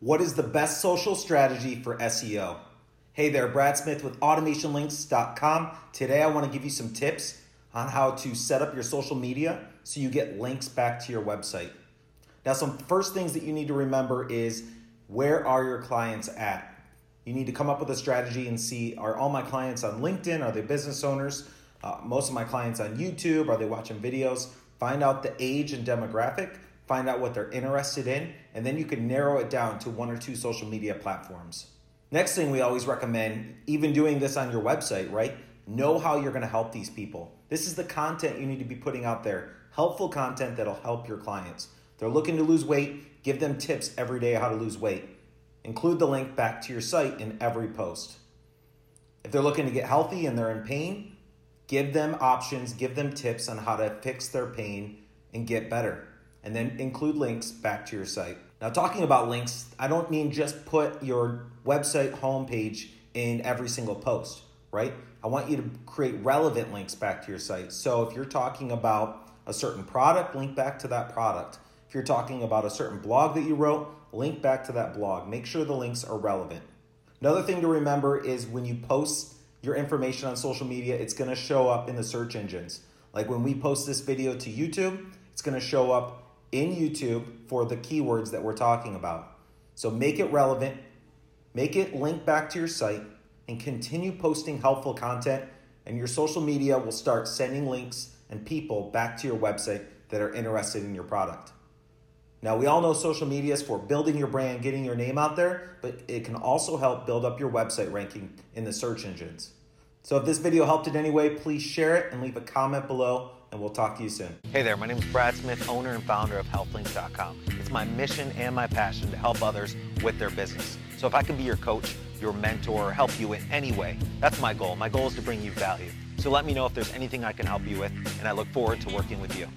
What is the best social strategy for SEO? Hey there, Brad Smith with automationlinks.com. Today I want to give you some tips on how to set up your social media so you get links back to your website. Now, some first things that you need to remember is where are your clients at? You need to come up with a strategy and see are all my clients on LinkedIn? Are they business owners? Uh, most of my clients on YouTube? Are they watching videos? Find out the age and demographic, find out what they're interested in, and then you can narrow it down to one or two social media platforms. Next thing we always recommend, even doing this on your website, right? Know how you're going to help these people. This is the content you need to be putting out there. Helpful content that'll help your clients. They're looking to lose weight, give them tips every day how to lose weight. Include the link back to your site in every post. If they're looking to get healthy and they're in pain, give them options, give them tips on how to fix their pain and get better. And then include links back to your site. Now, talking about links, I don't mean just put your website homepage in every single post, right? I want you to create relevant links back to your site. So if you're talking about a certain product, link back to that product. If you're talking about a certain blog that you wrote, link back to that blog. Make sure the links are relevant. Another thing to remember is when you post your information on social media, it's to show up in the search engines. Like when we post this video to YouTube, it's to show up in YouTube for the keywords that we're talking about. So make it relevant, make it link back to your site, and continue posting helpful content, and your social media will start sending links and people back to your website that are interested in your product. Now, we all know social media is for building your brand, getting your name out there, but it can also help build up your website ranking in the search engines. So, if this video helped in any way, please share it and leave a comment below, and we'll talk to you soon. Hey there, my name is Brad Smith, owner and founder of HealthLinks.com. It's my mission and my passion to help others with their business. So, if I can be your coach, your mentor, or help you in any way, that's my goal. My goal is to bring you value. So, let me know if there's anything I can help you with, and I look forward to working with you.